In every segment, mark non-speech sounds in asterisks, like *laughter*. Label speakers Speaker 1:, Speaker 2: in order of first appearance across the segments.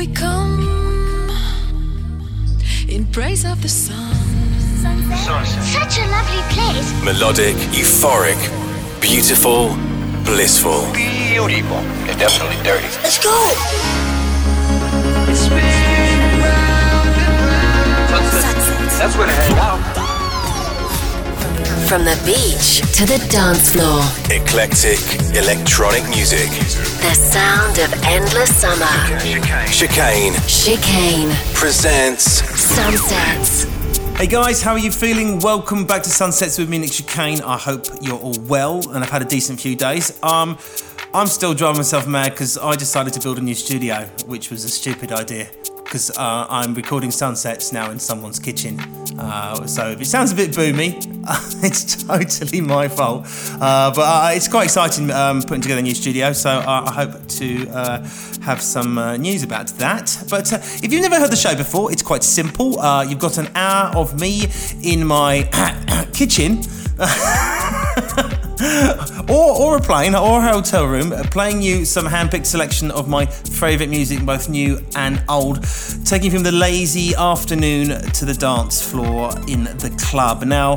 Speaker 1: we come in praise of the sun.
Speaker 2: Such a lovely place.
Speaker 3: Melodic, euphoric, beautiful, blissful.
Speaker 4: Beautiful. It's definitely dirty.
Speaker 2: Let's go.
Speaker 4: That's where to hang out.
Speaker 5: From the beach to the dance floor,
Speaker 3: Eclectic, electronic music.
Speaker 5: the sound of endless summer.
Speaker 3: Chicane
Speaker 5: Chicane
Speaker 3: presents
Speaker 5: Sunsets.
Speaker 6: Hey guys, how are you feeling? Welcome back to Sunsets with me, Nick Chicane. I hope you're all well and I've had a decent few days. Um, I'm still driving myself mad because I decided to build a new studio, which was a stupid idea because uh, I'm recording Sunsets now in someone's kitchen. Uh, so if it sounds a bit boomy, *laughs* it's totally my fault. Uh, but uh, it's quite exciting um, putting together a new studio, so I, I hope to uh, have some uh, news about that. But uh, if you've never heard the show before, it's quite simple. You've got an hour of me in my *coughs* kitchen. *laughs* *gasps* or, or a plane or a hotel room uh, playing you some hand-picked selection of my favourite music both new and old. Taking from the lazy afternoon to the dance floor in the club. Now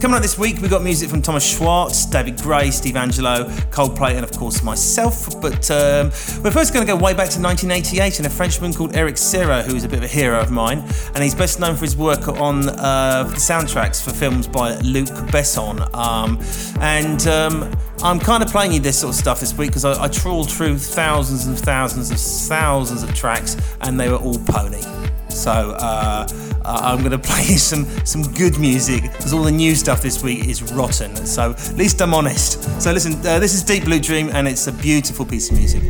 Speaker 6: coming up this week we've got music from thomas schwartz david gray steve angello coldplay and of course myself. But um, we're first going to go way back to 1988 and a frenchman called eric serra who is a bit of a hero of mine and he's best known for his work on uh, soundtracks for films by luc besson. Um, and um, I'm kind of playing you this sort of stuff this week because I, I trawled through thousands and thousands and thousands of tracks and they were all pony. So uh, I'm going *laughs* to play you some some good music because all the new stuff this week is rotten. So at least I'm honest. So listen, uh, this is Deep Blue Dream and it's a beautiful piece of music.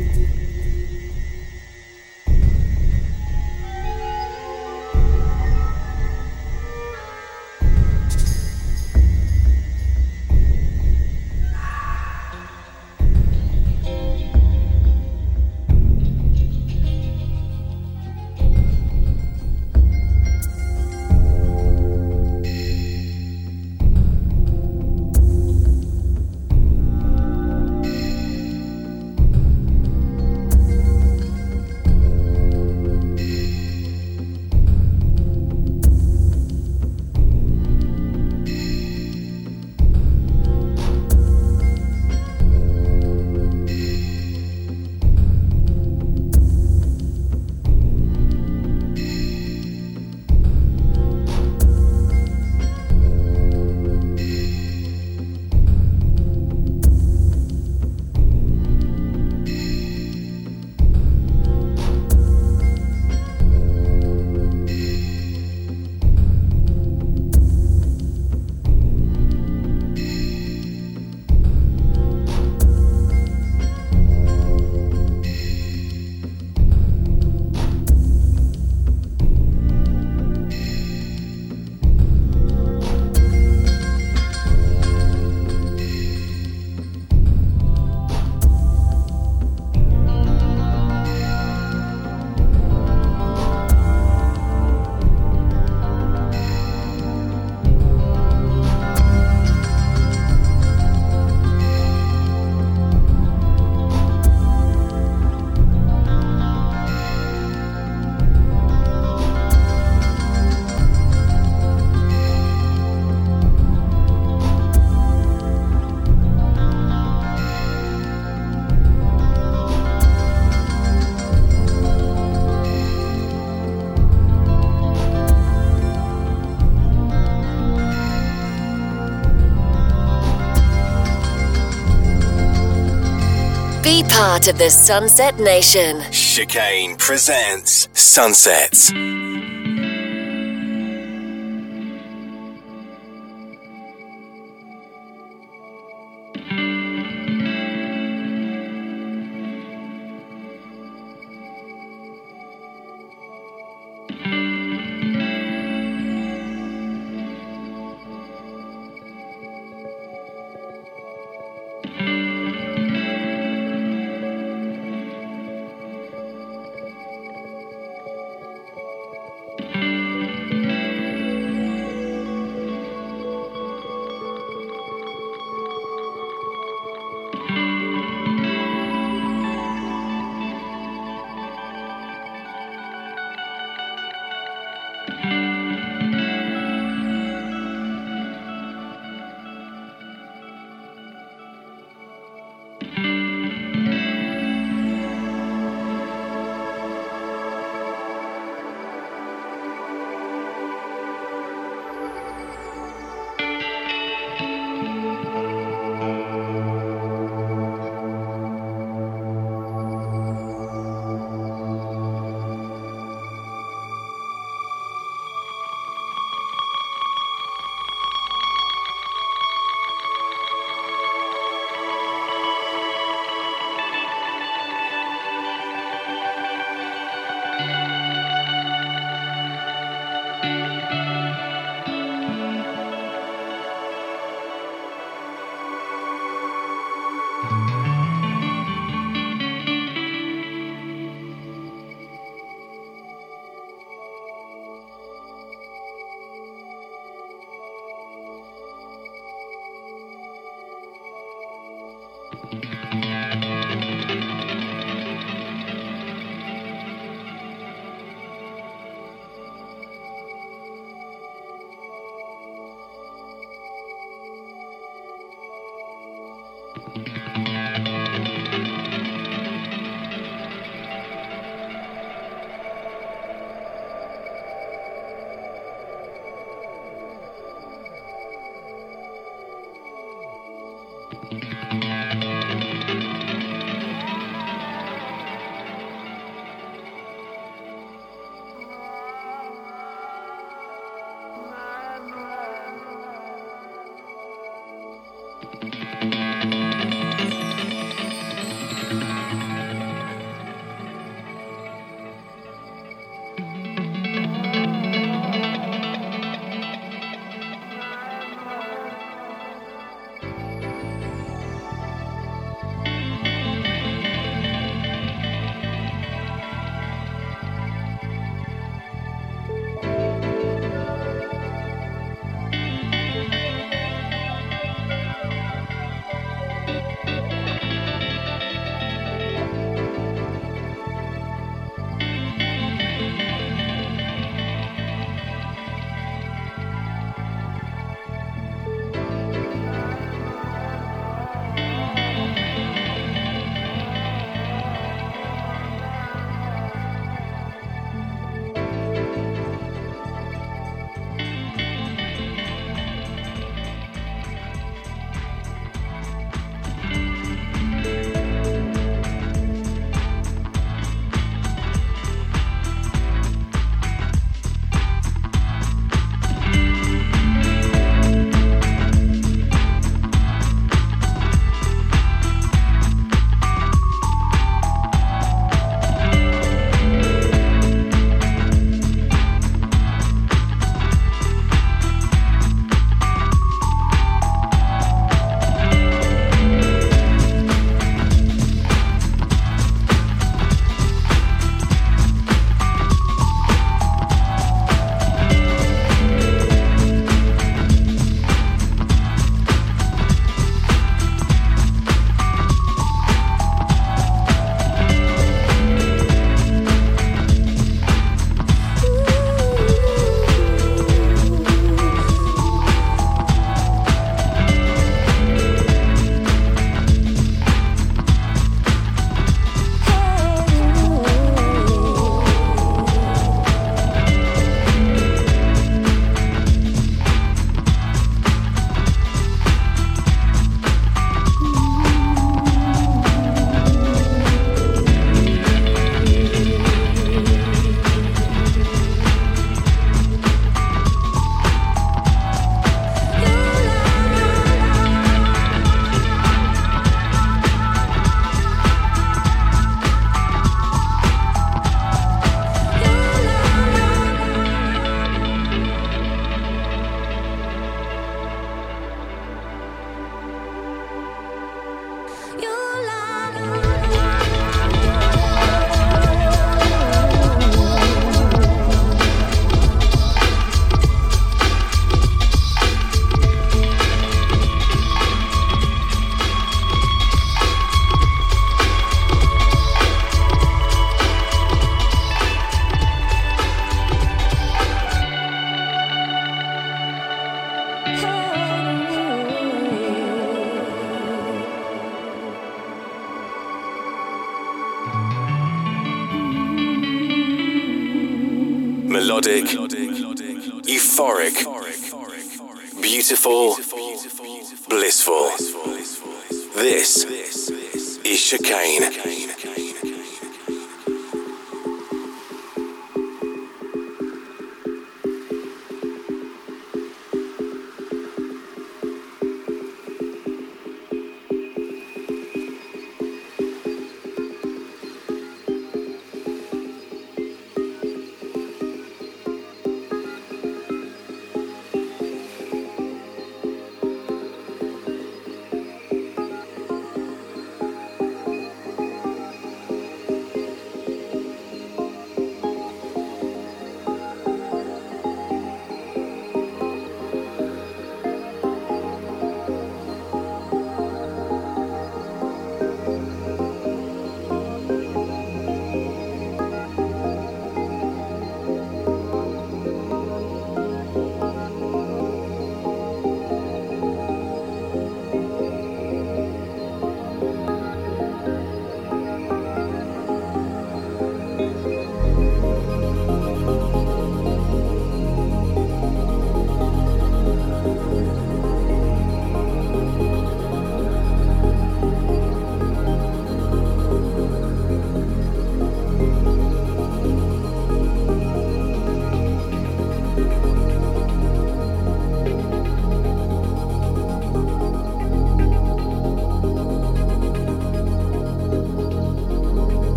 Speaker 5: Part of the Sunset Nation.
Speaker 3: Chicane presents Sunsets.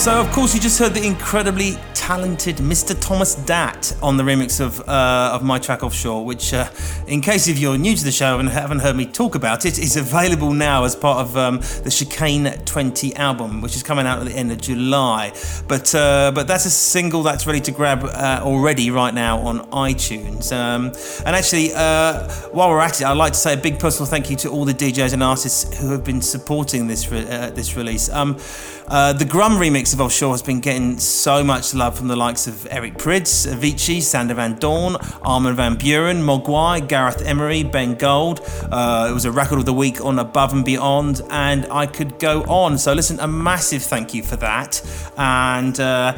Speaker 6: So, of course, you just heard the incredibly talented Mr. Thomas Datt on the remix of uh, of my track Offshore, which, uh, in case if you're new to the show and haven't heard me talk about it, is available now as part of um, the Chicane 20 album, which is coming out at the end of July. But uh, but that's a single that's ready to grab uh, already right now on iTunes. Um, and actually, uh, while we're at it, I'd like to say a big personal thank you to all the DJs and artists who have been supporting this re- uh, this release. Um, the Grum remix of Offshore has been getting so much love from the likes of Eric Prydz, Avicii, Sander Van Doorn, Armin Van Buuren, Mogwai, Gareth Emery, Ben Gold. Uh, it was a record of the week on Above and Beyond, and I could go on. So, listen, a massive thank you for that. And uh,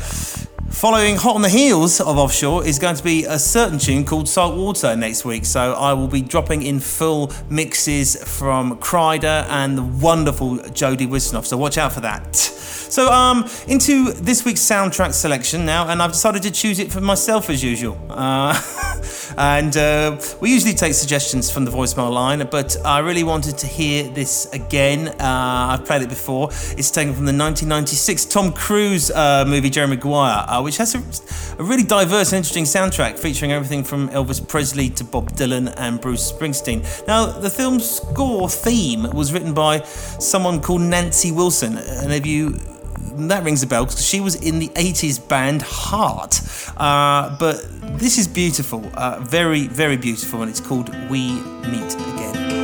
Speaker 6: Following hot on the heels of Offshore is going to be a certain tune called Salt Water next week. So I will be dropping in full mixes from Kryder and the wonderful Jody Wisternoff. So watch out for that. So um, into this week's soundtrack selection now, and I've decided to choose it for myself as usual. Uh, *laughs* and uh, we usually take suggestions from the voicemail line, but I really wanted to hear this again. Uh, I've played it before. It's taken from the 1996 Tom Cruise uh, movie Jerry Maguire, uh, which has a, a, really diverse and interesting soundtrack featuring everything from Elvis Presley to Bob Dylan and Bruce Springsteen. Now, the film's score theme was written by someone called Nancy Wilson, and if you that rings a bell because she was in the 80s band Heart. Uh, but this is beautiful, uh, very, very beautiful, and it's called We Meet Again.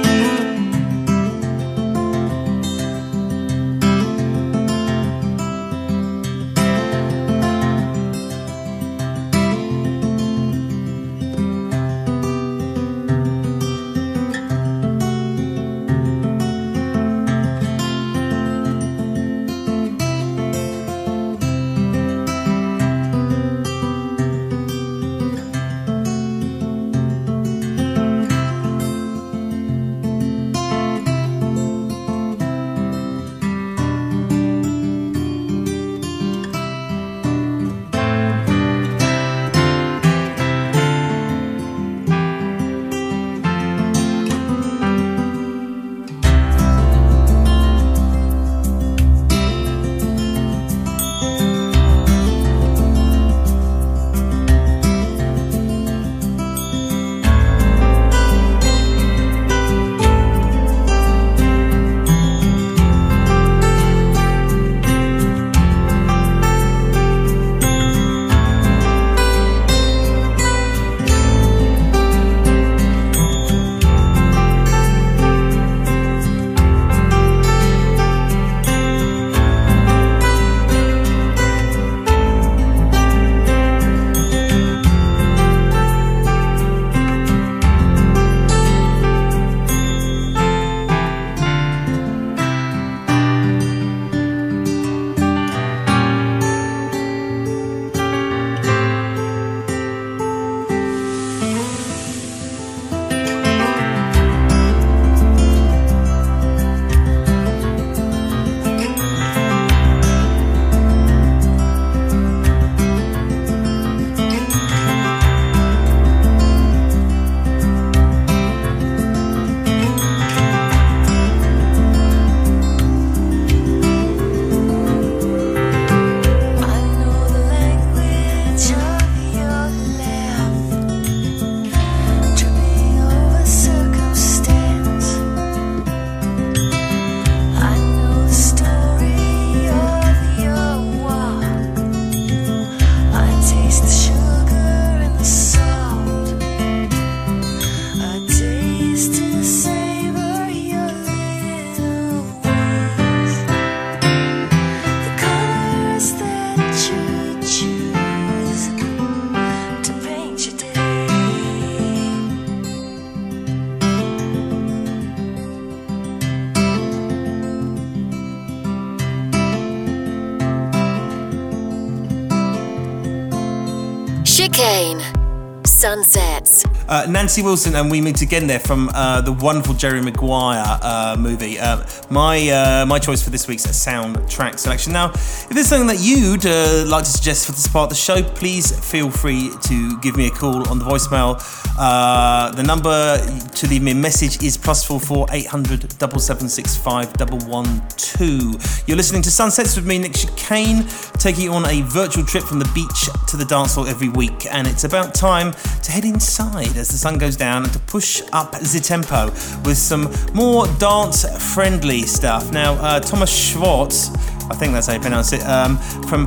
Speaker 5: Sunsets.
Speaker 6: Uh, Nancy Wilson and We Meet Again there from uh, the wonderful Jerry Maguire uh, movie. Uh, my uh, my choice for this week's soundtrack selection. Now, if there's something that you'd uh, like to suggest for this part of the show, please feel free to give me a call on the voicemail. The number to leave me a message is plus four four eight hundred double seven six five double one two. You're listening to Sunsets with me, Nick Chicane, taking you on a virtual trip from the beach to the dance hall every week, and it's about time to head inside as the sun goes down and to push up the tempo with some more dance friendly stuff. Now, uh, Thomas Schwartz, I think that's how you pronounce it, um, from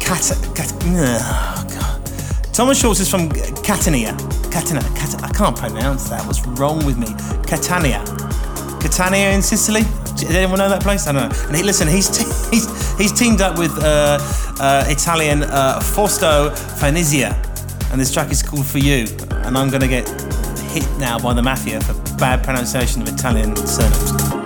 Speaker 6: Cat. Cat. Thomas Schwartz is from Catania. Catania. Cat- I can't pronounce that. What's wrong with me? Catania. Catania in Sicily. Does anyone know that place? I don't know. And he, listen, he's te- *laughs* he's he's teamed up with uh, uh, Italian uh, Fausto Fanizza, and this track is called For You. And I'm gonna get hit now by the mafia for bad pronunciation of Italian surnames.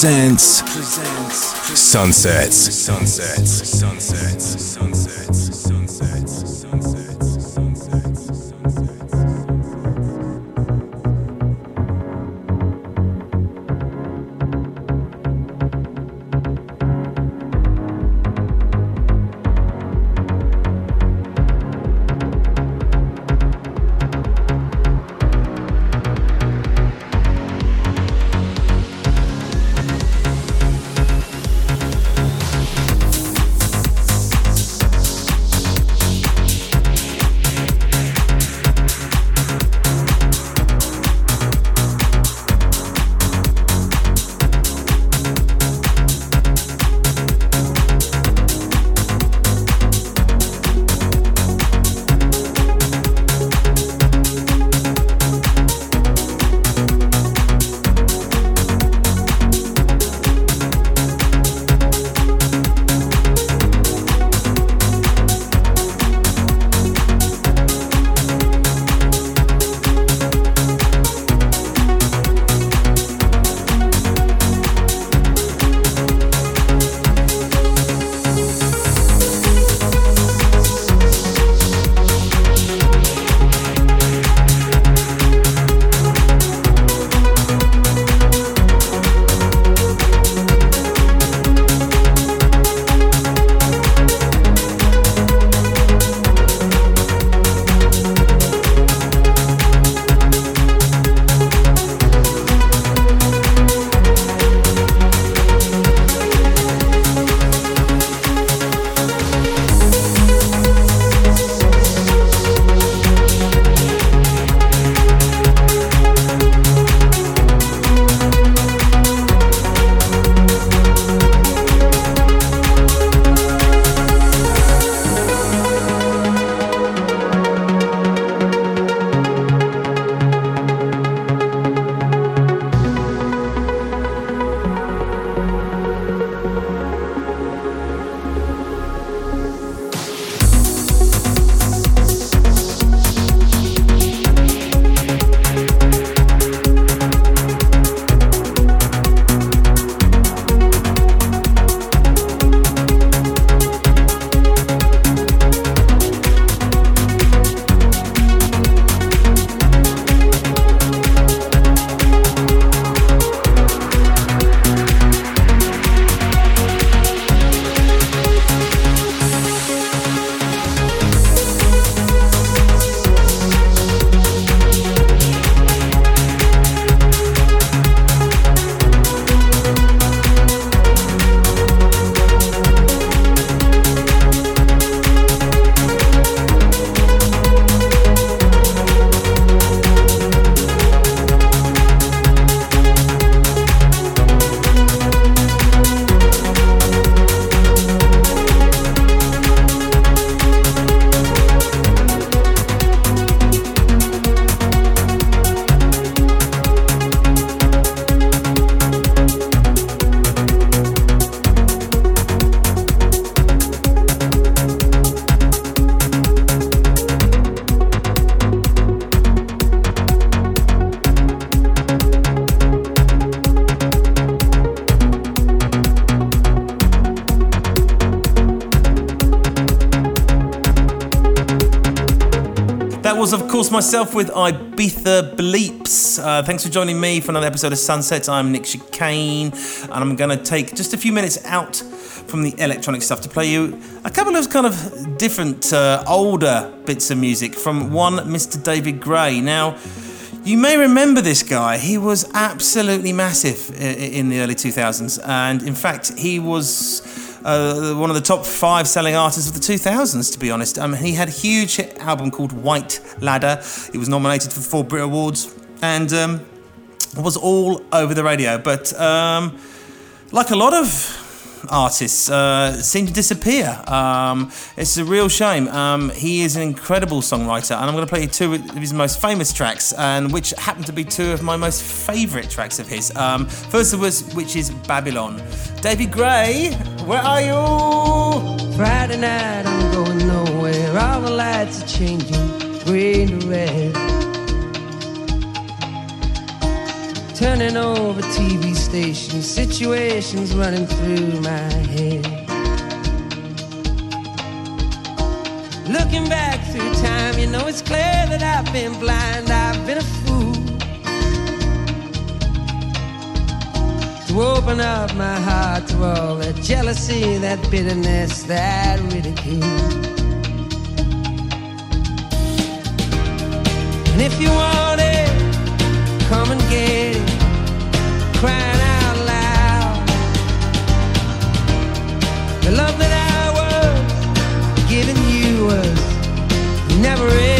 Speaker 3: Presents Sunsets. Sunsets. Sunsets.
Speaker 6: Myself with Ibiza Bleeps. Uh, thanks for joining me for another episode of Sunsets. I'm Nick Chicane, and I'm going to take just a few minutes out from the electronic stuff to play you a couple of kind of different, uh, older bits of music from one Mr. David Gray. Now, you may remember this guy. He was absolutely massive in the early 2000s, and in fact, he was uh, one of the top five selling artists of the 2000s, to be honest. Um, he had a huge hit album called White Ladder. He was nominated for four Brit Awards and um, was all over the radio. But um, like a lot of artists uh, seem to disappear. Um, it's a real shame. Um, he is an incredible songwriter, and I'm going to play you two of his most famous tracks, and which happen to be two of my most favourite tracks of his. Um, first of which, which is Babylon. David Gray, where are you?
Speaker 7: Friday night, I'm going nowhere. All the lights are changing, green to red. Turning over TV stations, situations running through my head. Looking back through time, you know it's clear that I've been blind, I've been a fool. To open up my heart to all that jealousy, that bitterness, that ridicule. And if you want it, come and get it crying out loud. The love that I was giving you was never in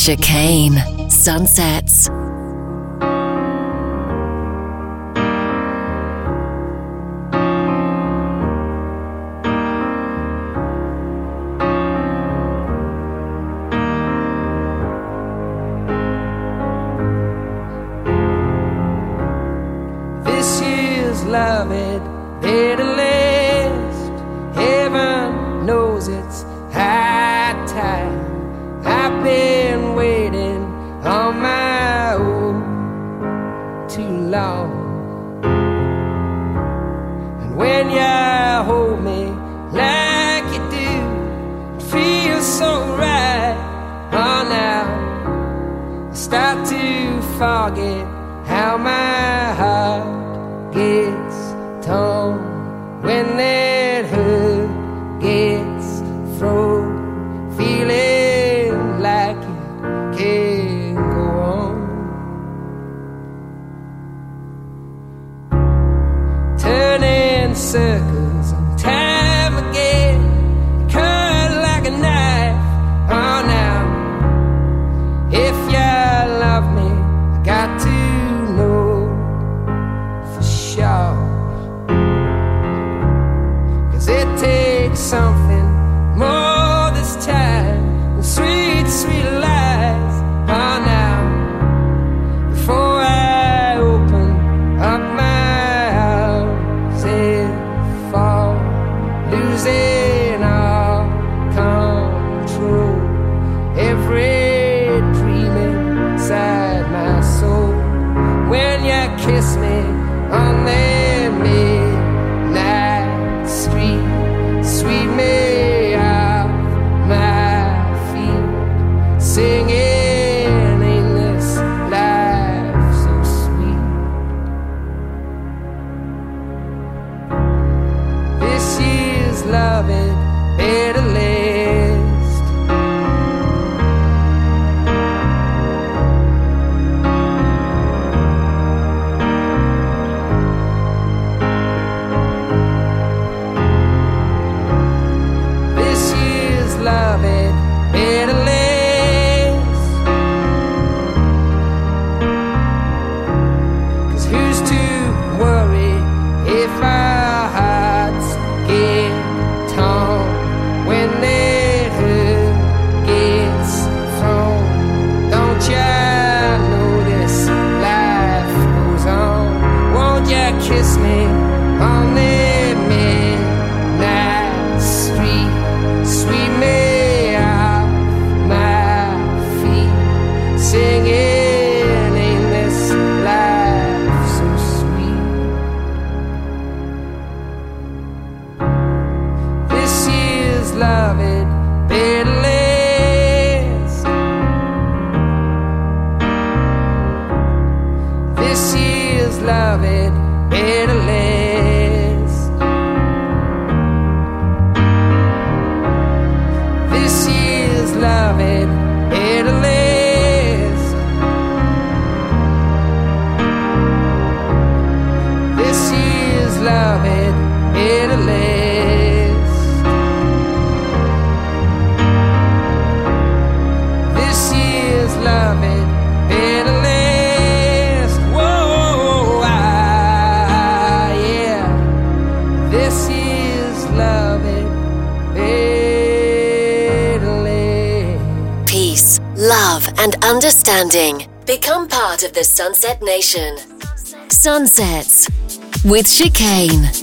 Speaker 5: Chicane Sunsets. Understanding. Become part of the Sunset Nation. Sunsets with Chicane.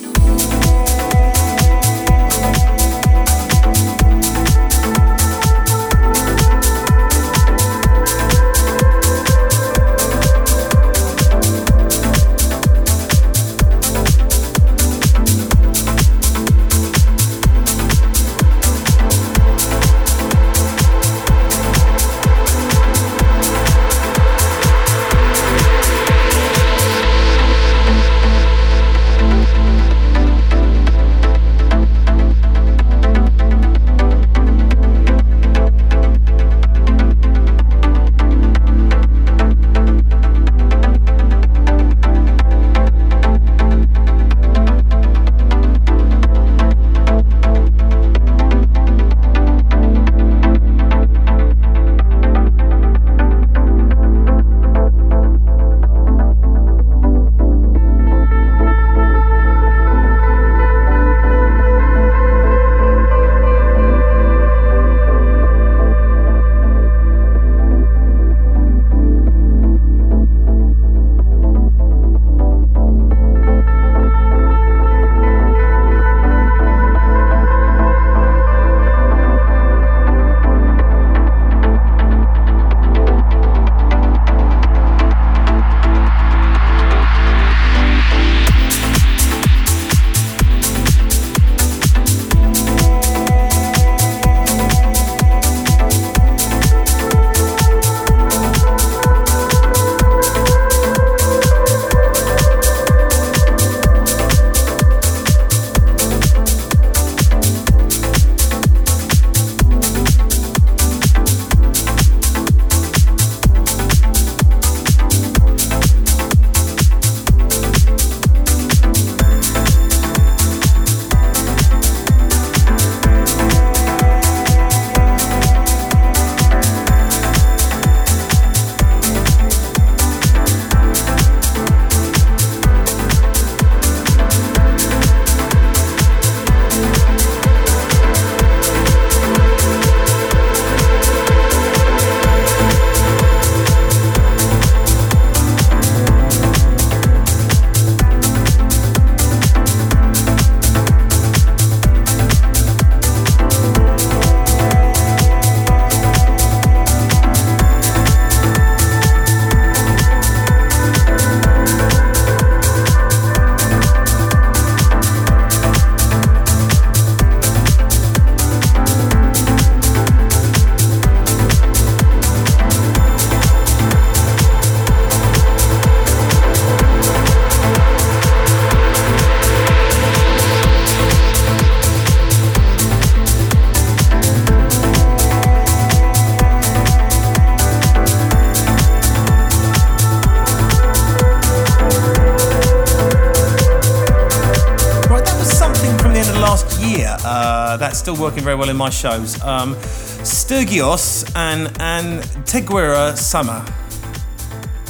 Speaker 6: Working very well in my shows. Um, Sturgios and and Teguera Summer.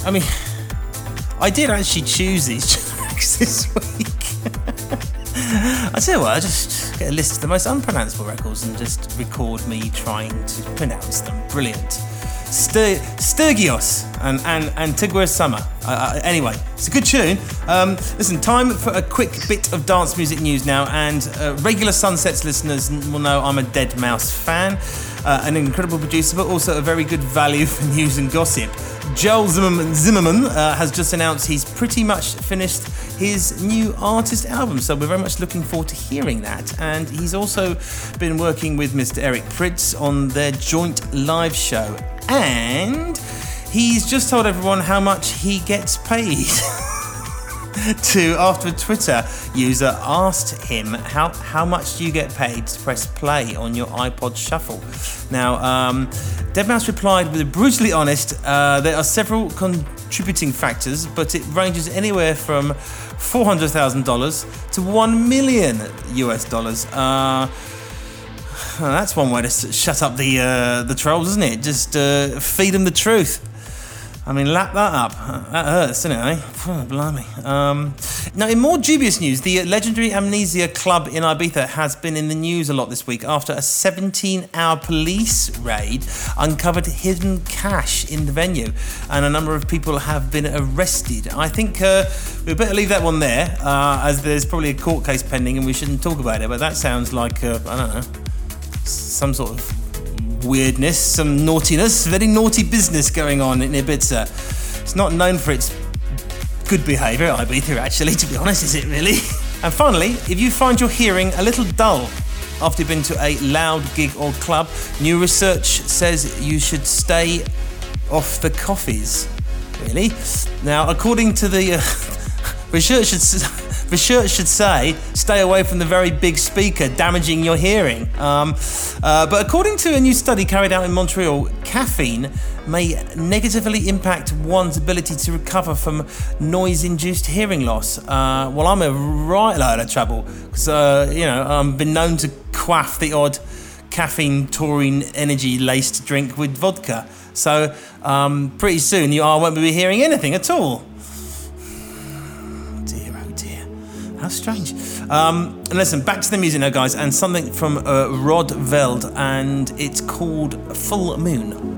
Speaker 6: I mean, I did actually choose these *laughs* tracks this week. *laughs* I tell you what, I just get a list of the most unpronounceable records and just record me trying to pronounce them. Brilliant. Stur- Sturgios and, and, Teguera Summer. Uh, anyway, it's a good tune. Um, listen, time for a quick bit of dance music news now. And uh, regular Sunsets listeners will know I'm a Deadmau5 fan, uh, an incredible producer, but also a very good value *laughs* for news and gossip. Joel Zimmerman, Zimmerman uh, has just announced he's pretty much finished his new artist album, so we're very much looking forward to hearing that. And he's also been working with Mr. Eric Prydz on their joint live show. And he's just told everyone how much he gets paid. *laughs* to after a Twitter user asked him how how much do you get paid to press play on your iPod Shuffle. Now, um, Deadmau5 replied with a brutally honest. Uh, there are several contributing factors, but it ranges anywhere from four hundred thousand dollars to one million US dollars. Uh, that's one way to shut up the uh, the trolls, isn't it? Just uh, feed them the truth. I mean, lap that up. That hurts, doesn't it, eh? Blimey. Um, now, in more dubious news, the legendary Amnesia Club in Ibiza has been in the news a lot this week after a 17 hour police raid uncovered hidden cash in the venue, and a number of people have been arrested. I think uh, we better leave that one there, uh, as there's probably a court case pending and we shouldn't talk about it, but that sounds like, uh, I don't know, some sort of weirdness, some naughtiness, very naughty business going on in Ibiza. It's not known for its good behaviour, Ibiza, actually, to be honest, is it really? *laughs* and finally, if you find your hearing a little dull after you've been to a loud gig or club, new research says you should stay off the coffees. Really? Now, according to the uh, *laughs* research, research should say stay away from the very big speaker, damaging your hearing. Um, uh, but according to a new study carried out in Montreal, caffeine may negatively impact one's ability to recover from noise induced hearing loss. Uh, well, I'm a right load of trouble because, uh, you know, I've been known to quaff the odd caffeine taurine energy laced drink with vodka. So, um, pretty soon you I won't be hearing anything at all. How strange. Um, and listen, back to the music now, guys, and something from uh, Rod Veld, and it's called Full Moon.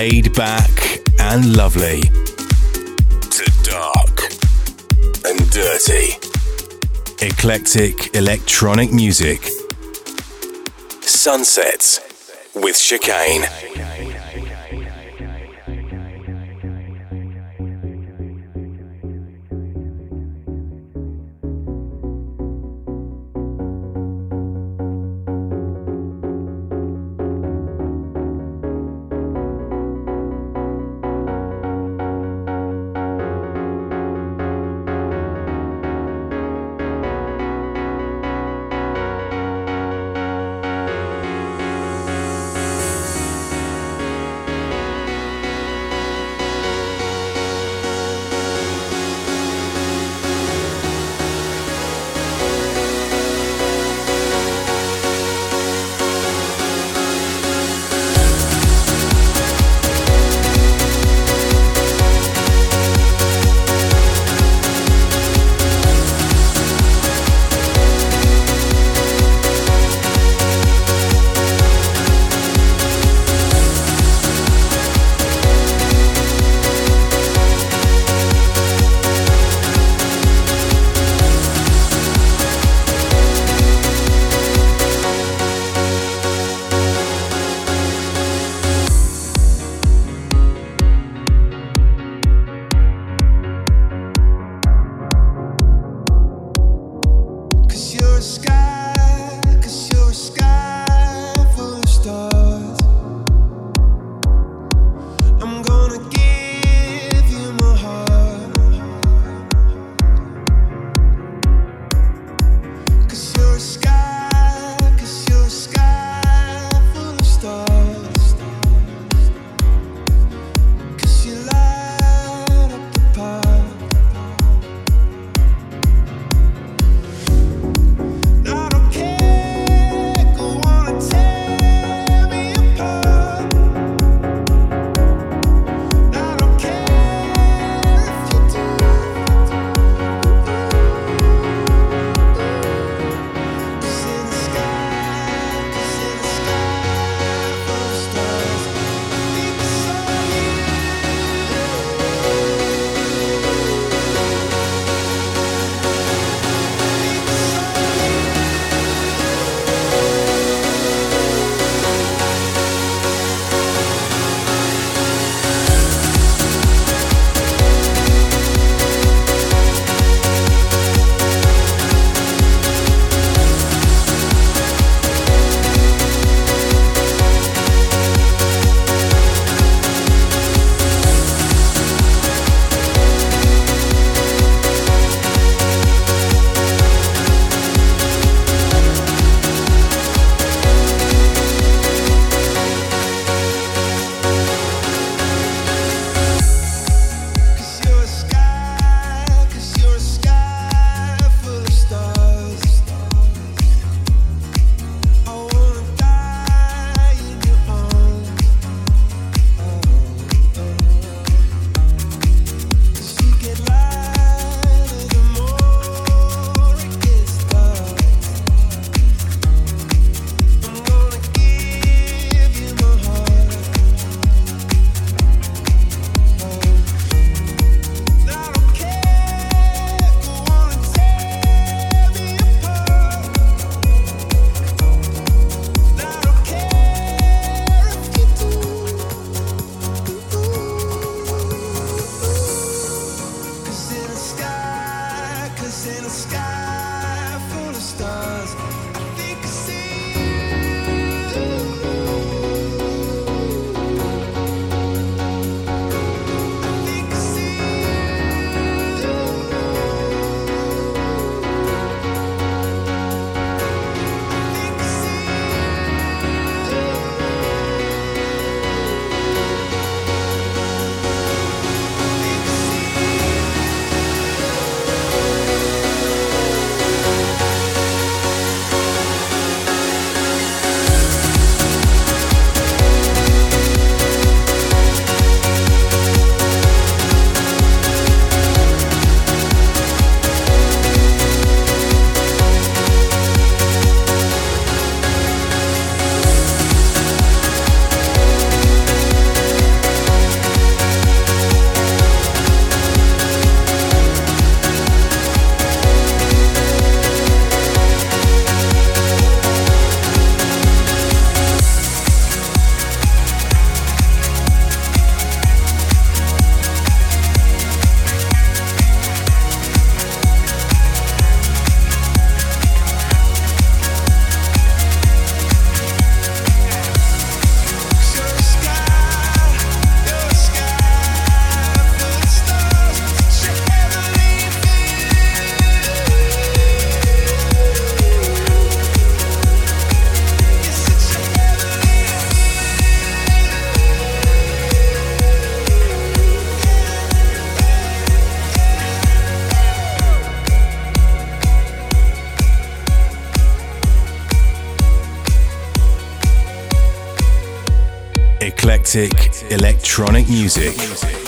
Speaker 3: Laid back and lovely to dark and dirty. Eclectic electronic music. Sunsets with Chicane.
Speaker 7: Music.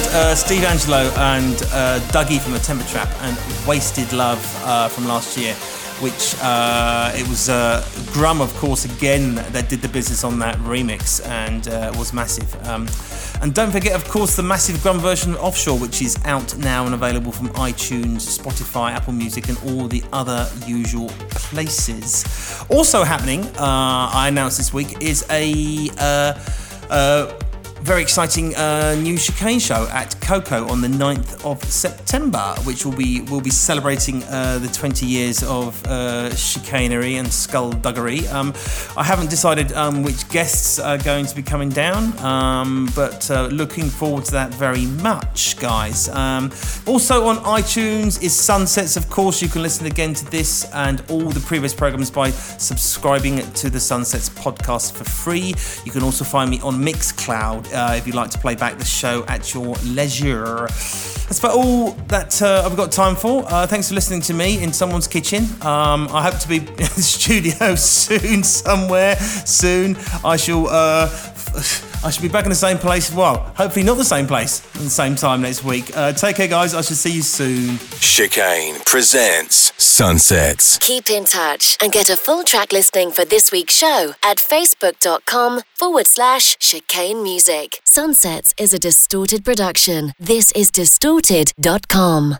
Speaker 6: Heard uh, Steve Angello and uh, Dougy from the Temper Trap and Wasted Love uh, from last year, which uh, it was uh, Grum, of course, again that did the business on that remix and uh, was massive. Um, and don't forget, of course, the massive Grum version of Offshore, which is out now and available from iTunes, Spotify, Apple Music, and all the other usual places. Also happening, I announced this week, is a very exciting uh, new chicane show at KOKO on the 9th of September, which will be will be celebrating uh, the 20 years of uh, chicanery and skullduggery. Um, I haven't decided um, which guests are going to be coming down, um, but uh, looking forward to that very much, guys. Um, also on iTunes is Sunsets. Of course, you can listen again to this and all the previous programs by subscribing to the Sunsets podcast for free. You can also find me on Mixcloud uh, if you'd like to play back the show at your leisure. That's about all that uh, I've got time for. Uh, thanks for listening to me in someone's kitchen. Um, I hope to be *laughs* in the studio *laughs* soon, somewhere soon. I shall. Uh, I should be back in the same place. Well, hopefully not the same place at the same time next week. Uh, take care, guys. I should see you soon.
Speaker 3: Chicane presents Sunsets.
Speaker 5: Keep in touch and get a full track listing for this week's show at facebook.com forward slash chicane music. Sunsets is a distorted production. This is distorted.com.